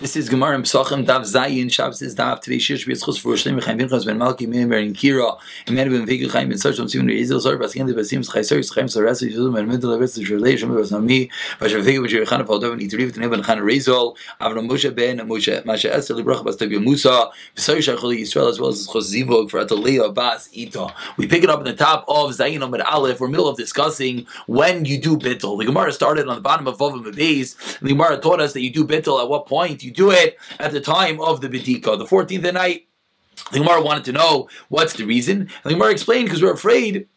This is Gemara Psachim Dav Zayin Shabbos is Dav today Shir Shbi Yitzchus for Shleim Chaim Pinchas Ben Malki Ben Ben Kira and Men Ben Vig Chaim Ben Sarsham Simon Yisrael Sar Baskin De Basim Chai Sar Chaim Sar Rasa Yisrael Ben Middle Rasa Shrei Shem Bas Nami Vasher Vig Vasher Chana Fal Dav Nitri Ben Ben Chana Rezol Avram Moshe Ben Moshe Masha Esel Librach Bas Tabi Musa V'Sar Shachol Yisrael as well as Chos Zivog for Atalea Bas Ita. We pick it up in the top of Zayin Amid Aleph. We're middle of discussing when you do bittul. The Gemara started on the bottom of Vav Beis. The Gemara taught us that you do bittul at what point you do it at the time of the Bidika, the 14th night. The Gemara wanted to know what's the reason. And the Gemara explained because we're afraid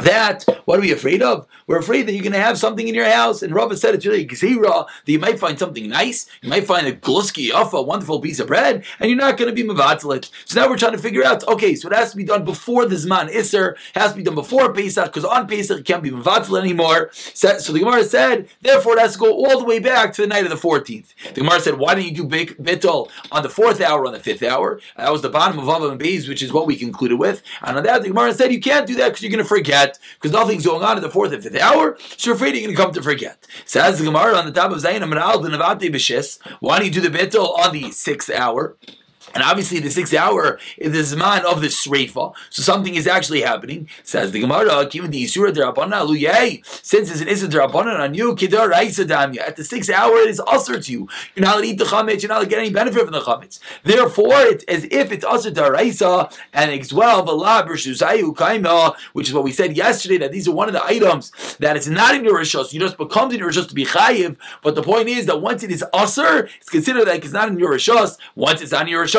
that what are we afraid of? We're afraid that you're going to have something in your house. And Rava said it's really gzira that you might find something nice. You might find a gluski off a wonderful piece of bread, and you're not going to be mevatzelit. So now we're trying to figure out. Okay, so it has to be done before the zman iser. Has to be done before Pesach because on Pesach it can't be mevatzelit anymore. So, the Gemara said, therefore it has to go all the way back to the night of the 14th. The Gemara said, why don't you do bittul on the fourth hour, on the fifth hour? That was the bottom of Avav and Beis, which is what we concluded with. And on that, the Gemara said you can't do that because you're going to forget forget because nothing's going on in the fourth and fifth hour, so afraid you're going to come to forget. Says the Gemara on the top of Zayin Amral Navate B'Shis. Why don't you do the bittul on the sixth hour? And obviously, the sixth hour is the zman of the sreifa, so something is actually happening. Says the Gemara, "Given the isura derabana aluyei." Since it's an isur derabana on you, kidar damya. At the sixth hour, it is usher to you. You're not allowed to eat the chametz. You're not allowed to get any benefit from the chametz. Therefore, it's as if it's usher daraisa, and it's well kaima, which is what we said yesterday that these are one of the items that it's not in your rishos. You just becomes in your rishos to be chayiv. But the point is that once it is usher, it's considered like it's not in your rishos. Once it's on your rishos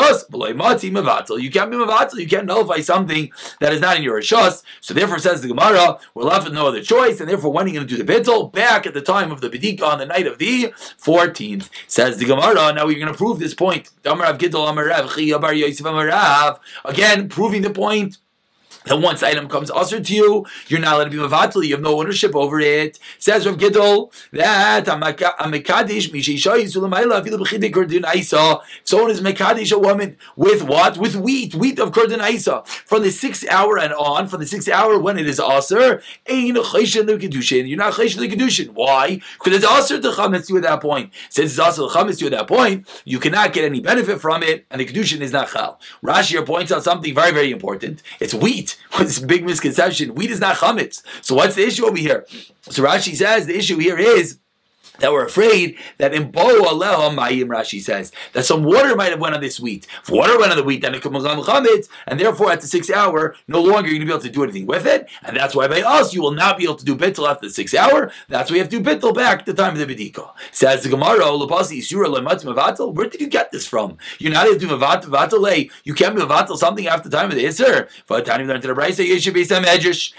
you can't be mavatal. You can't nullify something that is not in your rishos. So therefore, says the Gemara, we're left with no other choice, and therefore, when are you going to do the bittul? Back at the time of the bedika on the night of the 14th. Says the Gemara. Now we're going to prove this point. Again, proving the point that once the item comes usher to you, you're not allowed to be mavatal. You have no ownership over it. Says Rav Gidol that amekadish someone is mekadish a woman with what? With wheat, wheat of kordinaisa. From the sixth hour and on, from the sixth hour when it is usher, you're not chayshin kedushin. Why? Because it's usher to chametz you at that point. Since it's usher to chametz you at that point, you cannot get any benefit from it, and the kedushin is not chal. Rashi points out something very, very important. It's wheat. What's big misconception? Wheat is not chametz. So what's the issue over here? So Rashi says the issue here is that we're afraid that in Bo Aleha Mayim Rashi says that some water might have went on this wheat. If water went on the wheat, then it comes on chametz, and therefore at the sixth hour, no longer you're going to be able to do anything with it, and that's why by us you will not be able to do bittul after the sixth hour. That's why you have to do bittul back the time of the bedika. Says the Gemara, Where did you get this from? You're not able to do mavatale. You can't be mavatal something after the time of the iser. For the time you learn to the brayse, you should be some medrash.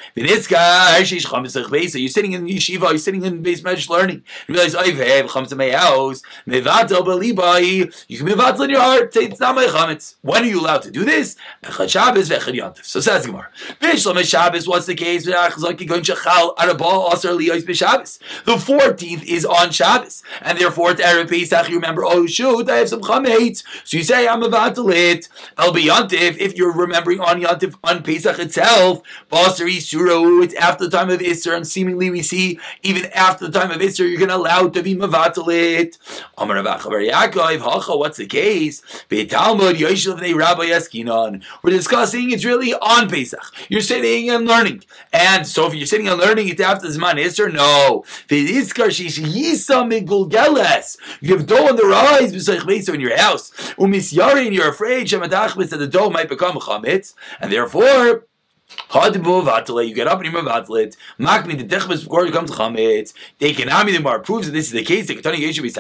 You're sitting in yeshiva. You're sitting in base medrash learning. You realize says Oivev comes to my house, mevatel belibai. You can mevatel in your heart. It's not my chametz. When are you allowed to do this? Echad Shabbos ve'echad Yontif. So says Gemara. Bishlam Shabbos. What's the case? The 14th is on Shabbos, and therefore it's erev Pesach. You remember? Oh shoot, I have some chametz. So you say I'm mevatel it. El Yontif. If you're remembering on Yontif on Pesach itself, Basar Isuru. It's after the time of Isser, and seemingly we see even after the time of Isser, you're going to allow to be mavatalit. Amar what's the case? We're discussing it's really on Pesach. You're sitting and learning. And so if you're sitting and learning, it's after Zman Isser? No. You have dough on the rise in your house. Umisyari, and you're afraid that the dough might become chametz. And therefore, you get up and you're mevatlet. Makmi the techbes before you come to chametz. They can ami the bar proves that this is the case. The ketani yeshu be.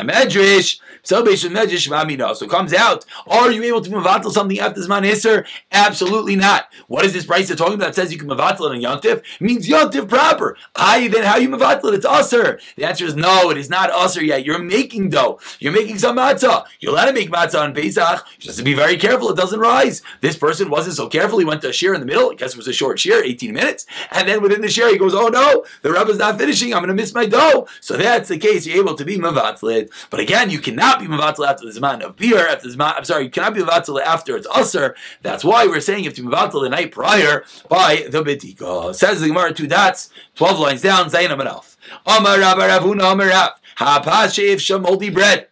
So beish medrash v'amina. So it comes out. Are you able to mevatel something after zman iser? Absolutely not. What is this price talking about? That says you can mevatel it on yontif. It means yontif proper. I then how you mevatel it? It's usher. The answer is no. It is not usher yet. You're making dough. You're making some matzah. You're allowed to make matzah on Pesach. Just to be very careful. It doesn't rise. This person wasn't so careful. He went to a shear in the middle. I guess it was a short share, 18 minutes, and then within the share he goes, oh no, the Rebbe's not finishing, I'm going to miss my dough. So that's the case, you're able to be mavatlit. But again, you cannot be mavatlit after the Zman of beer, after the Zman, I'm sorry, you cannot be mavatlit after it's usr. That's why we're saying you have to be mavatlit the night prior by the Bidika. Says the Gemara, two dots, 12 lines down, Zayin Amaraf. Amar Rabba Ravuna Amar Rav, Ha Pashev Shamoldi bread.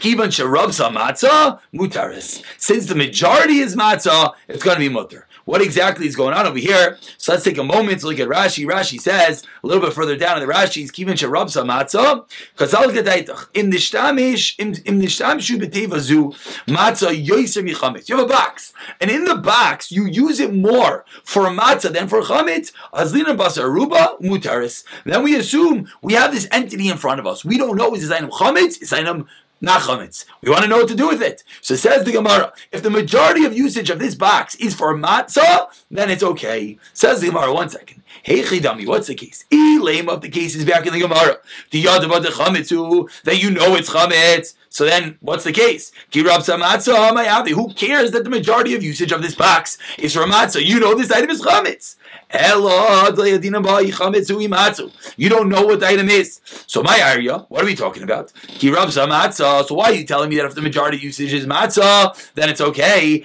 Kivan sharabsa matzah mutaris. Since the majority is matzah, it's going to be mutter. What exactly is going on over here? So let's take a moment to look at Rashi. Rashi says a little bit further down in the Rashi is kivan sharabsa matzah kazal gedaitach im nishtamish im nishtamshu b'tevazu matzah. You have a box, and in the box you use it more for matzah than for chametz. Azlina basar ruba mutaris. Then we assume we have this entity in front of us. We don't know is this item chametz, is item not chametz. We want to know what to do with it. So says the Gemara, if the majority of usage of this box is for matzah, then it's okay. Says the Gemara, one second. Hey Chidami, what's the case? Elaim of the case is back in the Gemara. The yad about the chametzu, that you know it's chametz. So then, what's the case? Who cares that the majority of usage of this box is for matzah? You know this item is chametz. You don't know what the item is. So my area, what are we talking about? So why are you telling me that if the majority usage is matzah, then it's okay?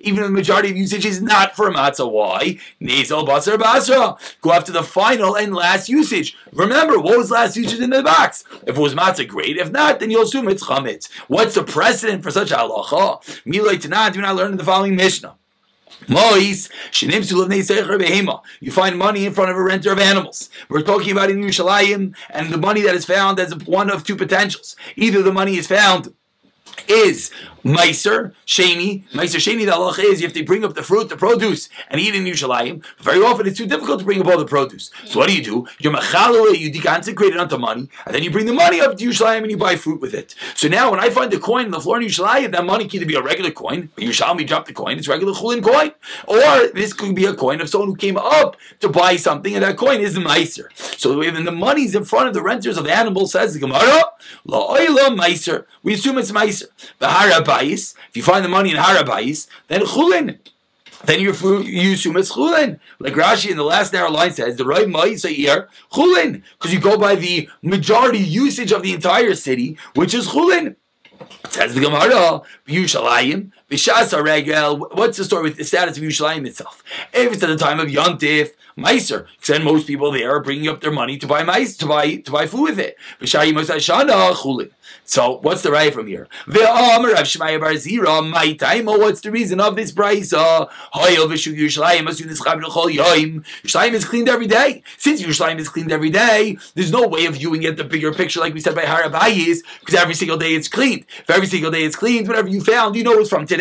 Even if the majority of usage is not for matzah, why? Go after the final and last usage. Remember, what was last usage in the box? If it was matzah, great. If not, then you'll assume it's chametz. What's the precedent for such halacha? Do not learn the following Mishnah. You find money in front of a renter of animals. We're talking about in Yerushalayim, and the money that is found has one of two potentials. Either the money is found is Meiser, Sheni. Meiser Sheni, the halacha is you have to bring up the fruit, the produce, and eat in Yerushalayim. Very often it's too difficult to bring up all the produce. So what do you do? You machalale, you deconsecrate it onto money, and then you bring the money up to Yerushalayim and you buy fruit with it. So now when I find the coin on the floor in Yerushalayim, that money can either be a regular coin, but Yerushalayim drop the coin, it's regular chulin coin, or this could be a coin of someone who came up to buy something, and that coin is Meiser. So even the money's in front of the renters of the animals, says the Gemara, La Meiser. We assume it's Meiser. The Harabais, if you find the money in Harabais, then Chulin. Then you you assume it's chulin. Like Rashi in the last narrow line says, the right ma'isa here chulin, because you go by the majority usage of the entire city, which is chulin. Says the Gemara, Yerushalayim, Bishas Regel. What's the story with the status of Yerushalayim itself? If it's at the time of Yontif, Meiser, then most people there are bringing up their money to buy mice to buy to buy food with it. So what's the right from here? Oh, what's the reason of this price? Yerushalayim is cleaned every day. Since Yerushalayim is cleaned every day, there's no way of viewing it the bigger picture, like we said by Harabayis, because every single day it's cleaned. If every single day it's cleaned, whatever you found, you know it's from today.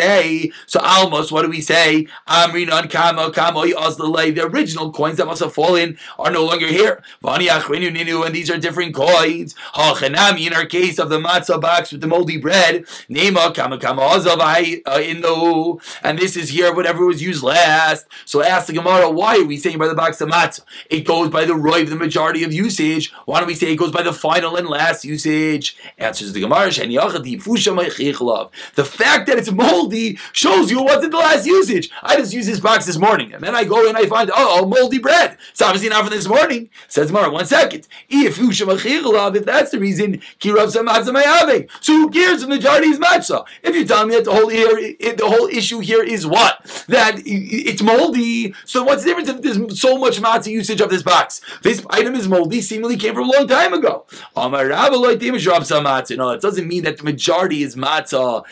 So almost, what do we say? Amrinan kama kama The original coins that must have fallen are no longer here. And these are different coins. In our case of the matzah box with the moldy bread. Nema kama kama uh, in the and this is here whatever was used last. So ask the Gemara, why are we saying by the box of matzah? It goes by the roiv, the majority of usage. Why don't we say it goes by the final and last usage? Answers the Gemara, the fact that it's moldy shows you it wasn't the last usage. I just used this box this morning, and then I go and I find oh moldy bread. It's obviously not from this morning. Says Gemara, one second. If if that's the reason, so who cares if the majority is matzah? If you're telling me that the whole here, the whole issue here is what that it's moldy. So what's the difference if there's so much matzah usage of this box? This item is moldy. Seemingly came from a long time ago. No, that doesn't mean that the majority is matzah.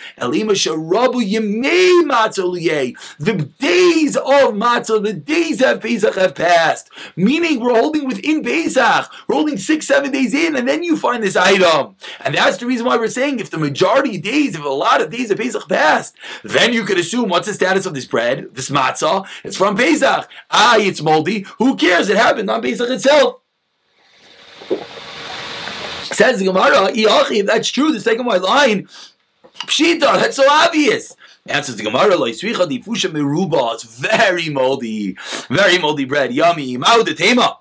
The days of matzah, the days of Pesach have passed. Meaning we're holding within Pesach. We're holding six, seven days in, and then you find this item. And that's the reason why we're saying if the majority of days, if a lot of days of Pesach passed, then you could assume what's the status of this bread, this matzah? It's from Pesach. Ah, it's moldy. Who cares? It happened on Pesach itself. Says the Gemara, if that's true, the second white line, Pshita, that's so obvious. Answers the Gemara, It's very moldy, very moldy bread. Yummy. Mao the tema.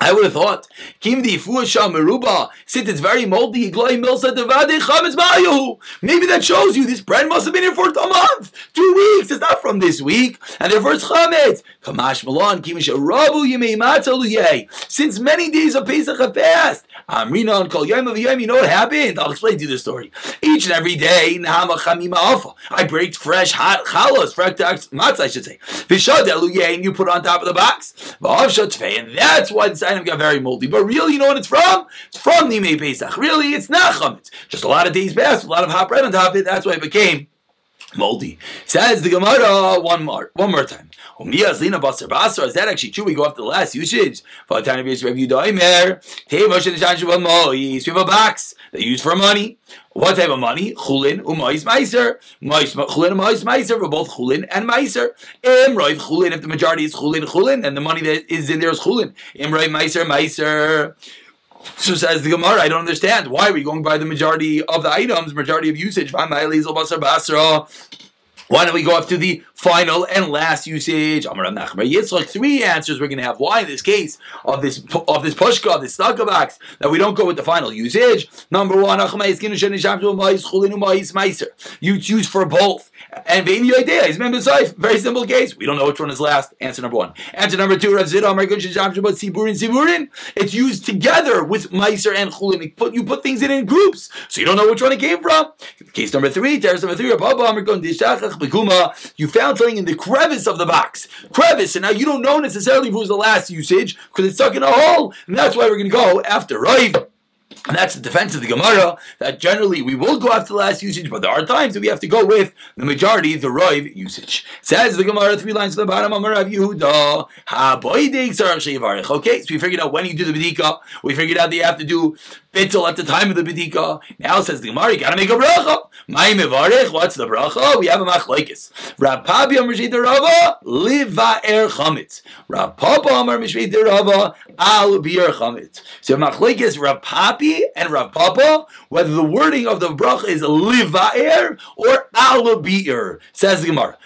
I would have thought, Kim di meruba, since it's very moldy, maybe that shows you this bread must have been here for a month, two weeks. It's not from this week, and therefore it's chametz. Kamash malon rabu Since many days of Pesach have passed, Amrina and Kol Yom of Yom, you know what happened? I'll explain to you the story. Each and every day, I break fresh hot chalas, fresh matzah, I should say. And you put on top of the box, and that's why item got very moldy. But really, you know what it's from? It's from Nimei Pesach. Really, it's not chametz. Just a lot of days passed, a lot of hot bread on top of it. That's why it became moldy. Says the Gemara one more, one more time. Is that actually true? We go to the last usage. We have a box they use for money. What type of money? Chulin u'mais meiser. Chulin u'mais meiser for both chulin and meiser. Imroiv chulin. If the majority is chulin, chulin, then the money that is in there is chulin. Imroiv meiser meiser. So says the Gemara, I don't understand. Why are we going by the majority of the items, majority of usage? Why don't we go up to the final and last usage? It's like three answers we're going to have. Why in this case of this of this pushka, this box, that we don't go with the final usage? Number one, you choose for both. And Bain idea is very simple case. We don't know which one is last. Answer number one. Answer number two, Rav Zid Siburin Siburin. It's used together with Meiser and Chulin. Put, you put things in in groups, so you don't know which one it came from. Case number three, Teres number three, you found something in the crevice of the box. Crevice, and now you don't know necessarily was the last usage because it's stuck in a hole, and that's why we're going to go after Rav. And that's the defense of the Gemara, that generally we will go after the last usage, but there are times that we have to go with the majority, the Roiv usage. Says the Gemara, three lines to the bottom, Amar Rav Yehuda, Okay, so we figured out when you do the Bedika, we figured out that you have to do bittul at the time of the Bedika. Now says the Gemara, you gotta make a bracha. What's the bracha? We have a machlaikis. Rav Papi Amar Shita Rava, liva er chametz. Rav Papa Amar Mishvita Rava, al bier chametz. So machlaikis Rav Papi and Rav Papa, whether the wording of the bracha is livaer or alabir, says the Gemara.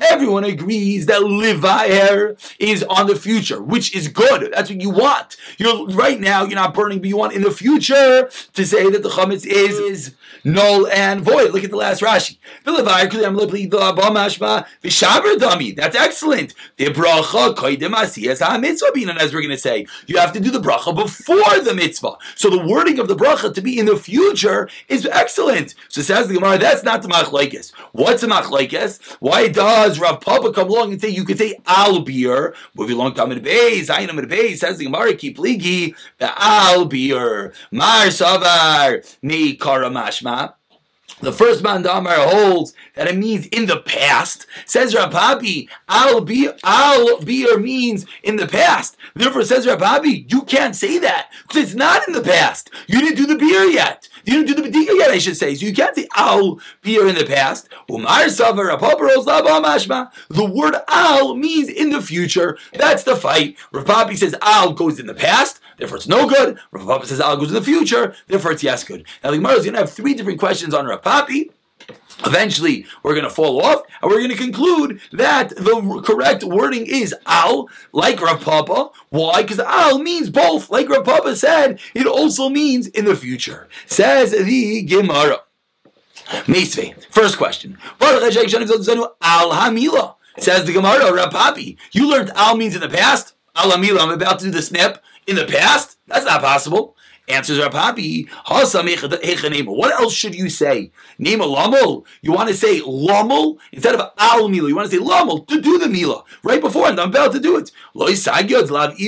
Everyone agrees that livaer is on the future, which is good. That's what you want. You're right now you're not burning, but you want in the future to say that the chametz is, is null and void. Look at the last Rashi. That's excellent. The bracha as we're going to say. You have to do the bracha before the mitzvah. So the wording of the bracha to be in the future is excellent. So says the Gemara, that's not the machlaikis. What's the machlaikis? Why does Rav Papa come along and say you could say al beer? Moving along to Amid Beis, Ayin Amid Beis, says the Gemara, keep ligi, the al beer. Mar savar, me karamashma. The first Mandamar holds that it means in the past. Says Rababi, al be al beer means in the past. Therefore, says Rababi, you can't say that because it's not in the past. You didn't do the beer yet. You didn't do the bedika yet, I should say. So you can't say al beer in the past. The word al means in the future. That's the fight. Rababi says al goes in the past therefore it's no good. Papa says Al goes in the future, therefore it's yes good. Now the Gemara is going to have three different questions on Rav Papi. Eventually, we're going to fall off, and we're going to conclude that the correct wording is al, like Rav Papa. Why? Because al means both. Like Rav Papa said, it also means in the future. Says the Gemara. Meisve. First question. Al Hamila. Says the Gemara, Rav Papi. You learned al means in the past. Al Hamila. I'm about to do the snip in the past? That's not possible. Answers Rav Papi, what else should you say? Name a lamel. You want to say lamel instead of al mila. You want to say lamel to do the mila right before, and I'm about to do it. Loy lav.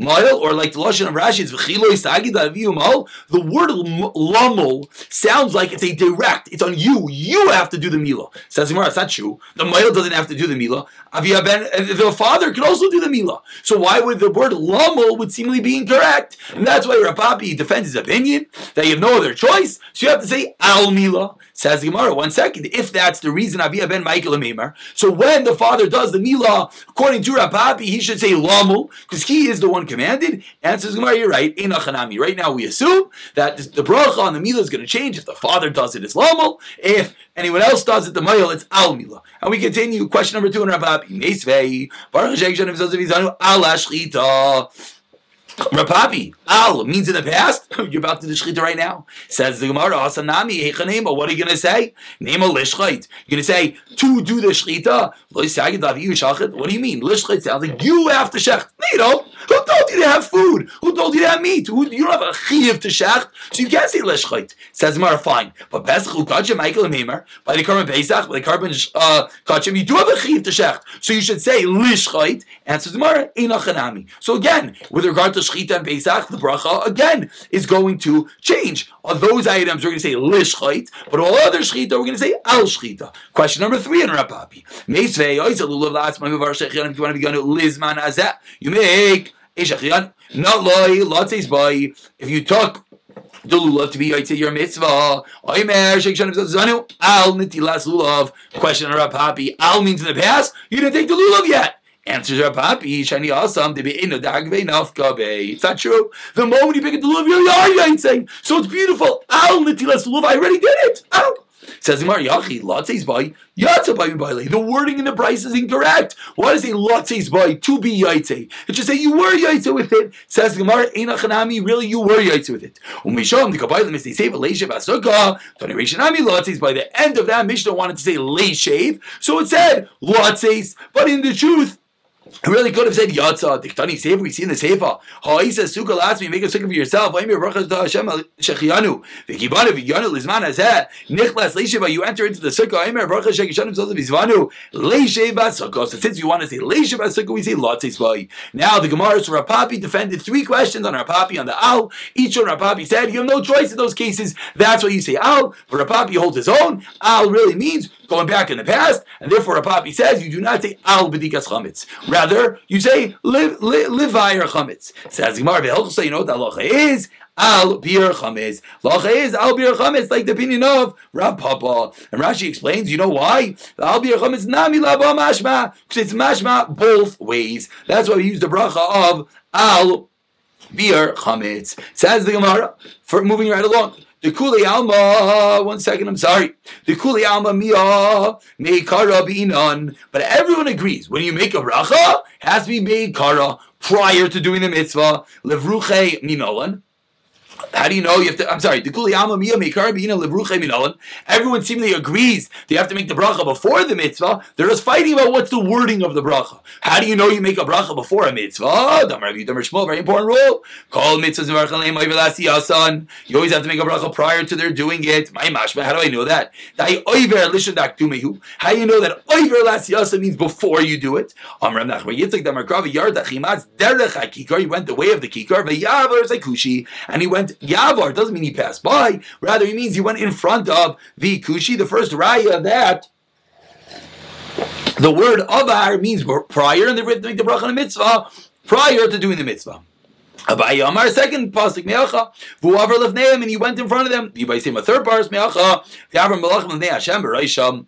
Mile, or like the Lashon of Rashi, is the word lamel sounds like it's a direct, it's on you. You have to do the Mila. Says Gemara, it's not true. The Mile doesn't have to do the Mila. Eh, the father can also do the Mila. So why would the word lamel would seemingly be incorrect? And that's why Rapapi defends his opinion that you have no other choice. So you have to say al Mila. Says Gemara, one second. If that's the reason Avia ben Michael Meimer, so when the father does the Mila, according to Rapapi, he should say lamel, because he is the one commanded? Answers Gemara, you're right. Einachanami. Right now we assume that the bracha on the Mila is going to change. If the father does it, it's Lamel. If anyone else does it, the Mayel, it's Al Mila. And we continue. Question number two in Rabbi Meisvei. Baruch Al Rapapi, al means in the past. You're about to do shchita right now. Says the Gemara, Asanami, Hechanema. What are you going to say? Name a lishchait. You're going to say to do the shchita. What do you mean? Lishchait sounds like you have to shech. No, you don't. Who told you to have food? Who told you to have meat? Who, you don't have a chiv to shecht, so you can't say lishchait. Says Mara, fine. But Pesach ukachim Michael and Hamer by the carbon Pesach, by the carbon uh, kachim, you do have a chiv to shecht, so you should say lishchait. Answers Mara, einachanami. So again, with regard to shchita and Pesach, the bracha again is going to change. On those items, we're going to say lishchait, but all other shchita, we're going to say al shchita. Question number three in Rapapi. You make If you took the lulav to be yaitze your mitzvah. Oimer shekshanim zanu al nitilas lulav. Question on Rapapi. Al means in the past. You didn't take the lulav yet. Answers our papi, shani asam, to be in dagve nafkabe. It's not true. The moment you pick up the lulav, you're yaitze. So it's beautiful. Al nitilas lulav. I already did it. Al. Says Gemara, Yachi, Latzes by Yatza by The wording in the price is incorrect. Why does it Latzes by to be Yaitze? It should say you were Yaitze with it. Says Gemara, Einachanami, really you were Yaitze with it. Umisham, the Kabbalah Mishnah say Leishav Asuka, Tonerishanami Latzes. By the end of that, Mishnah wanted to say Leishav, so it said Latzes, but in the truth, really could have said Yatza, uh, Diktani Sefer, we see in the Sefer. Ha'isa Sukkah last me, make a sukkah for yourself. V'ayim Yerachas to Hashem uh, Shechianu. V'kibanu v'yanu lizman hazeh. Nichlas leisheva, you enter into the Sukkah. V'ayim Yerachas Shechishanu Zozav Yizvanu. Leisheva Sukkah. So since you want to say Leisheva Sukkah, we say Lotzis V'ay. Now the Gemara, so Rapapi defended three questions on Rapapi on the Al. Each one Rapapi said, you have no choice in those cases. That's why you say Al. But Rapapi holds his own. Al really means going back in the past, and therefore Rapapi says you do not say Al B'dikas Chametz. Rather, you say live live chametz. Says Gemara so you know what the halacha is. Al bir chametz. Halacha is al bir chametz, like the opinion of Rav Papa. And Rashi explains, you know why? Al bir chametz nami laba mashma because it's mashma both ways. That's why we use the bracha of al bir chametz. Says the Gemara. For moving right along. The Kuli Alma, one second, I'm sorry. The Kuli Alma Mia, Meikara Binan. But everyone agrees, when you make a bracha, has to be Meikara prior to doing the mitzvah. Levruche Minolan. How do you know you have to? I'm sorry. Everyone seemingly agrees that you have to make the bracha before the mitzvah. They're just fighting about what's the wording of the bracha. How do you know you make a bracha before a mitzvah? Very important rule. Call mitzvahs You always have to make a bracha prior to their doing it. My mashma. How do I know that? How do you know that oiver means before you do it? You went the way of the kikar. And he went Yavar doesn't mean he passed by. Rather, he means he went in front of the Kushi. The first raya that the word avar means prior, and they make the bracha and the mitzvah prior to doing the mitzvah. Abaye Amar, second pasuk meacha, v'uavar lefneim, and he went in front of them. You say a third paras meacha, v'avar melachim lefnei Hashem b'reisham.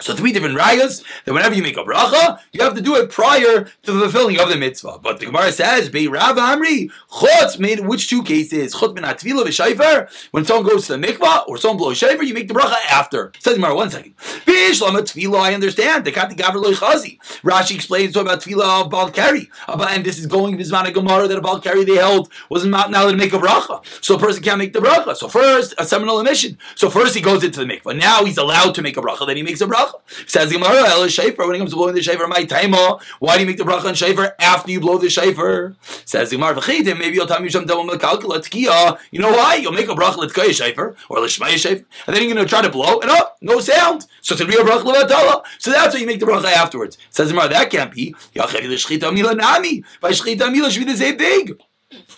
So three different rayas that whenever you make a bracha, you have to do it prior to the fulfilling of the mitzvah. But the Gemara says, "Be Rav Amri chutz made which two cases chutz min atvila v'shayfer when someone goes to the mikvah or someone blows shayfer, you make the bracha after." Says Gemara, one second. Bishlam tvila, I understand. The kati gaver loy chazi. Rashi explains about tvila of balkari, and this is going this man Gemara that a balkari they held wasn't now to make a bracha, so a person can't make the bracha. So first a seminal emission. So first he goes into the mikvah. Now he's allowed to make a bracha. Then he makes a bracha bracha. Says Gemara, El Shafer, when it comes to blowing the Shafer, my taima, why do you make the bracha on Shafer after you blow the Shafer? Says Gemara, V'chitim, maybe you'll tell me some double mekalkula tkiya. You know why? You'll make a bracha l'tkaya Shafer, or l'shmaya Shafer, and then you're going to try to blow, and up, no sound. So it's going to be a bracha l'vatala. So that's why you make the bracha afterwards. Says Gemara, that can't be. Yachavi l'shchita nami. By shchita mila should be the same thing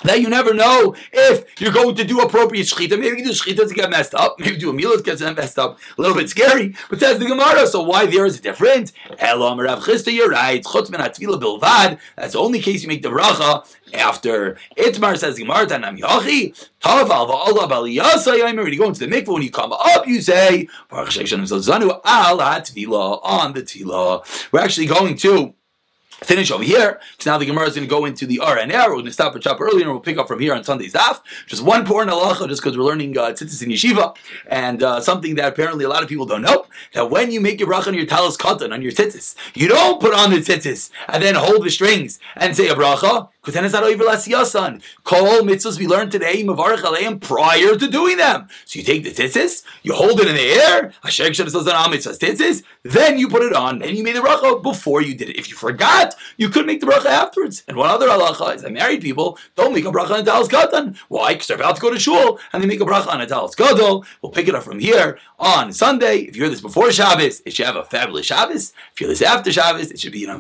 that you never know if you're going to do appropriate shechita. Maybe you do shechita to get messed up. Maybe do a meal to get messed up. A little bit scary, but that's the Gemara. So why there is it different? Elam Rav Chisda, you're right. Chutz min bilvad. That's the only case you make the bracha after. Itmar says Gemara Tanam Yachi. Taval va'Allah b'aliyasa yaim. When you go into the mikvah, when you come up, you say Baruch Shekshanu Zanu al on the tefillah. We're actually going to finish over here. So now the Gemara is going to go into the R and R. We're going to stop and chop earlier, and we'll pick up from here on Sunday's daf. Just one important halacha, just because we're learning uh, tzitzis in yeshiva, and uh, something that apparently a lot of people don't know. That when you make your bracha on your talis katan on your tzitzis, you don't put on the tzitzis and then hold the strings and say a bracha because then it's not over lasiyasan. Kol mitzvahs we learned today, mavarich aleim prior to doing them. So you take the tzitzis, you hold it in the air, Hashem tzitzis, then you put it on, and you made the bracha before you did it. If you forgot, you could make the bracha afterwards. And one other halacha is that married people don't make a bracha on a talis katan. Why? Because they're about to go to shul, and they make a bracha on a talis gadol. We'll pick it up from here on Sunday. If you hear this before Shabbos, it should have a fabulous Shabbos. If you hear this after Shabbos, it should be, know,